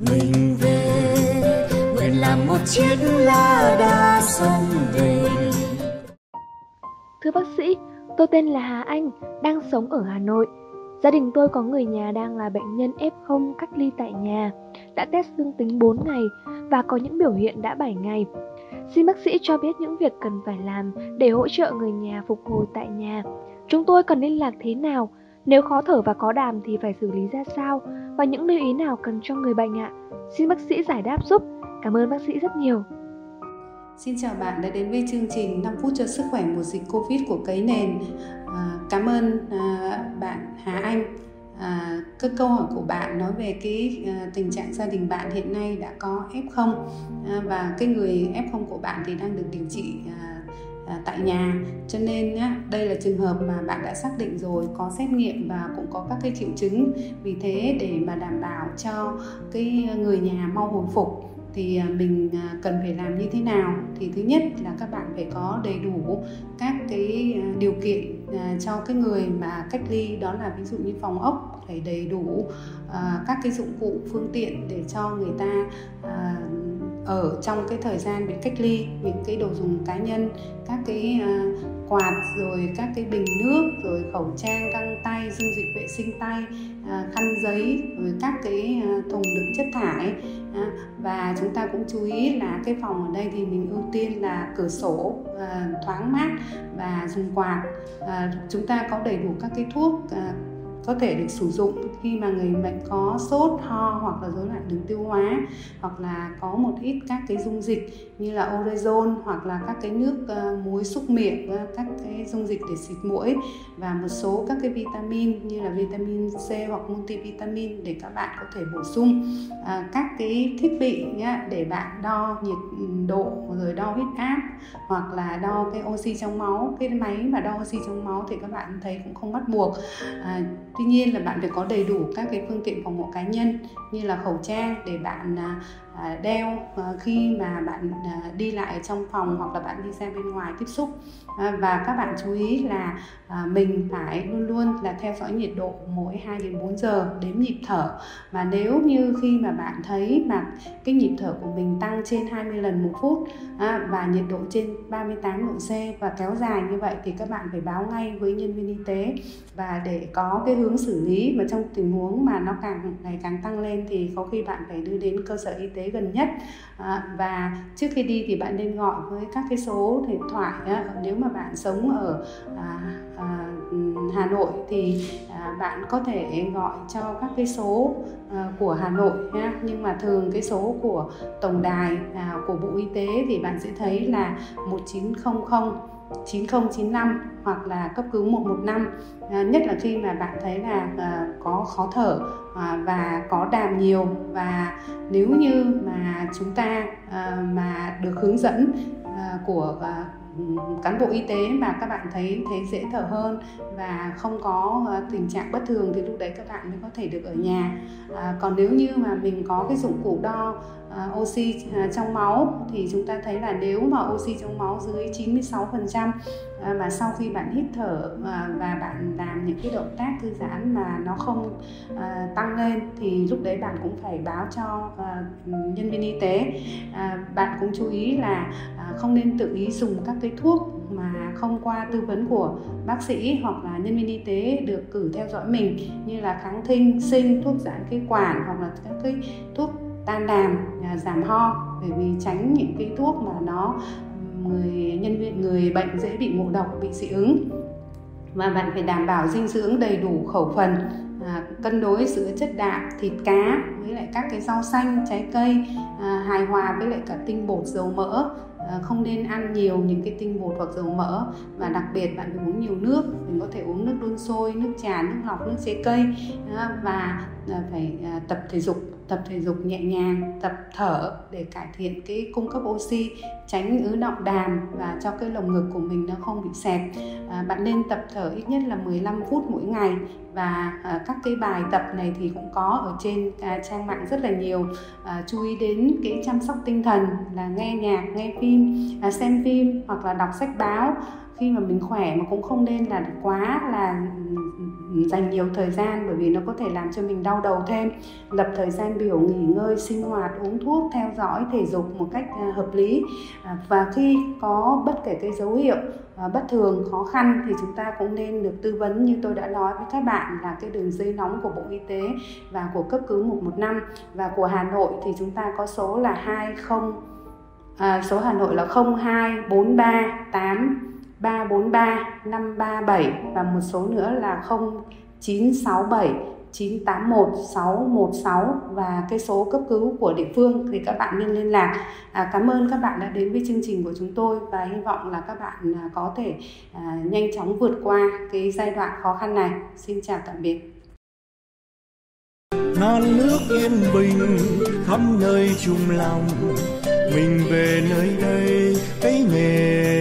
mình về nguyện làm một chiếc lá đa sông về Thưa bác sĩ, tôi tên là Hà Anh, đang sống ở Hà Nội. Gia đình tôi có người nhà đang là bệnh nhân F0 cách ly tại nhà, đã test dương tính 4 ngày và có những biểu hiện đã 7 ngày. Xin bác sĩ cho biết những việc cần phải làm để hỗ trợ người nhà phục hồi tại nhà. Chúng tôi cần liên lạc thế nào? Nếu khó thở và có đàm thì phải xử lý ra sao? Và những lưu ý nào cần cho người bệnh ạ? Xin bác sĩ giải đáp giúp. Cảm ơn bác sĩ rất nhiều. Xin chào bạn đã đến với chương trình 5 phút cho sức khỏe mùa dịch Covid của Cấy Nền. À, cảm ơn à, bạn Hà Anh. À, các câu hỏi của bạn nói về cái à, tình trạng gia đình bạn hiện nay đã có F0 à, và cái người F0 của bạn thì đang được điều trị à, À, tại nhà. Cho nên á, đây là trường hợp mà bạn đã xác định rồi có xét nghiệm và cũng có các cái triệu chứng. Vì thế để mà đảm bảo cho cái người nhà mau hồi phục thì à, mình à, cần phải làm như thế nào? Thì thứ nhất là các bạn phải có đầy đủ các cái điều kiện cho cái người mà cách ly đó là ví dụ như phòng ốc phải đầy đủ các cái dụng cụ phương tiện để cho người ta ở trong cái thời gian bị cách ly những cái đồ dùng cá nhân các cái uh, quạt rồi các cái bình nước rồi khẩu trang găng tay dung dịch vệ sinh tay uh, khăn giấy rồi các cái uh, thùng đựng chất thải uh, và chúng ta cũng chú ý là cái phòng ở đây thì mình ưu tiên là cửa sổ uh, thoáng mát và dùng quạt. Uh, chúng ta có đầy đủ các cái thuốc uh, có thể được sử dụng khi mà người bệnh có sốt, ho hoặc là rối loạn đường tiêu hóa hoặc là có một ít các cái dung dịch như là orezon hoặc là các cái nước uh, muối xúc miệng uh, các cái dung dịch để xịt mũi và một số các cái vitamin như là vitamin C hoặc multivitamin để các bạn có thể bổ sung. Uh, các cái thiết bị nhá, để bạn đo nhiệt độ rồi đo huyết áp hoặc là đo cái oxy trong máu cái máy mà đo oxy trong máu thì các bạn thấy cũng không bắt buộc. À, tuy nhiên là bạn phải có đầy đủ các cái phương tiện phòng hộ cá nhân như là khẩu trang để bạn à, À, đeo à, khi mà bạn à, đi lại trong phòng hoặc là bạn đi ra bên ngoài tiếp xúc. Và các bạn chú ý là mình phải luôn luôn là theo dõi nhiệt độ mỗi 2 đến 4 giờ đếm nhịp thở. Và nếu như khi mà bạn thấy mà cái nhịp thở của mình tăng trên 20 lần một phút và nhiệt độ trên 38 độ C và kéo dài như vậy thì các bạn phải báo ngay với nhân viên y tế. Và để có cái hướng xử lý mà trong tình huống mà nó càng ngày càng tăng lên thì có khi bạn phải đưa đến cơ sở y tế gần nhất. À, và trước khi đi thì bạn nên gọi với các cái số điện thoại nếu mà bạn sống ở à, à, ừ, Hà Nội thì à, bạn có thể gọi cho các cái số à, của Hà Nội nhé. nhưng mà thường cái số của tổng đài à, của Bộ Y tế thì bạn sẽ thấy là 1900 9095 hoặc là cấp cứu 115 à, nhất là khi mà bạn thấy là à, có khó thở à, và có đàm nhiều và nếu như mà chúng ta à, mà được hướng dẫn à, của à, cán bộ y tế mà các bạn thấy thấy dễ thở hơn và không có ờ, tình trạng bất thường thì lúc đấy các bạn mới có thể được ở nhà. À, còn nếu như mà mình có cái dụng cụ đo À, oxy à, trong máu thì chúng ta thấy là nếu mà oxy trong máu dưới 96 phần trăm mà sau khi bạn hít thở à, và bạn làm những cái động tác thư giãn mà nó không tăng lên thì lúc đấy bạn cũng phải báo cho nhân viên y tế. Bạn cũng chú ý là không nên tự ý dùng các cái thuốc mà không qua tư vấn của bác sĩ hoặc là nhân viên y tế được cử theo dõi mình như là kháng thinh, sinh, thuốc giãn khí quản hoặc là các cái thuốc tan đàm à, giảm ho. Bởi vì tránh những cái thuốc mà nó người nhân viên người bệnh dễ bị ngộ độc bị dị ứng. Và bạn phải đảm bảo dinh dưỡng đầy đủ khẩu phần à, cân đối giữa chất đạm thịt cá với lại các cái rau xanh trái cây à, hài hòa với lại cả tinh bột dầu mỡ. À, không nên ăn nhiều những cái tinh bột hoặc dầu mỡ. Và đặc biệt bạn phải uống nhiều nước mình có thể uống nước đun sôi nước trà nước lọc nước trái cây. À, và phải à, tập thể dục tập thể dục nhẹ nhàng tập thở để cải thiện cái cung cấp oxy tránh ứ động đàm và cho cái lồng ngực của mình nó không bị xẹp. À, bạn nên tập thở ít nhất là 15 phút mỗi ngày và à, các cái bài tập này thì cũng có ở trên à, trang mạng rất là nhiều. À, chú ý đến cái chăm sóc tinh thần là nghe nhạc nghe phim à, xem phim hoặc là đọc sách báo. Khi mà mình khỏe mà cũng không nên là quá là ừ, dành nhiều thời gian bởi vì nó có thể làm cho mình đau đầu thêm. Lập thời gian biểu nghỉ ngơi sinh hoạt uống thuốc theo dõi thể dục một cách à, hợp lý. À, và khi có bất kể cái dấu hiệu à, bất thường khó khăn thì chúng ta cũng nên được tư vấn như tôi đã nói với các bạn là cái đường dây nóng của Bộ Y tế và của cấp cứu 115 và của Hà Nội thì chúng ta có số là 20 à, số Hà Nội là 02438 343 537 và một số nữa là 0967 981 616 và cái số cấp cứu của địa phương thì các bạn nên liên lạc. À, cảm ơn các bạn đã đến với chương trình của chúng tôi và hy vọng là các bạn à, có thể à, nhanh chóng vượt qua cái giai đoạn khó khăn này. Xin chào tạm biệt. non nước yên bình khắp nơi chung lòng mình về nơi đây cái nghề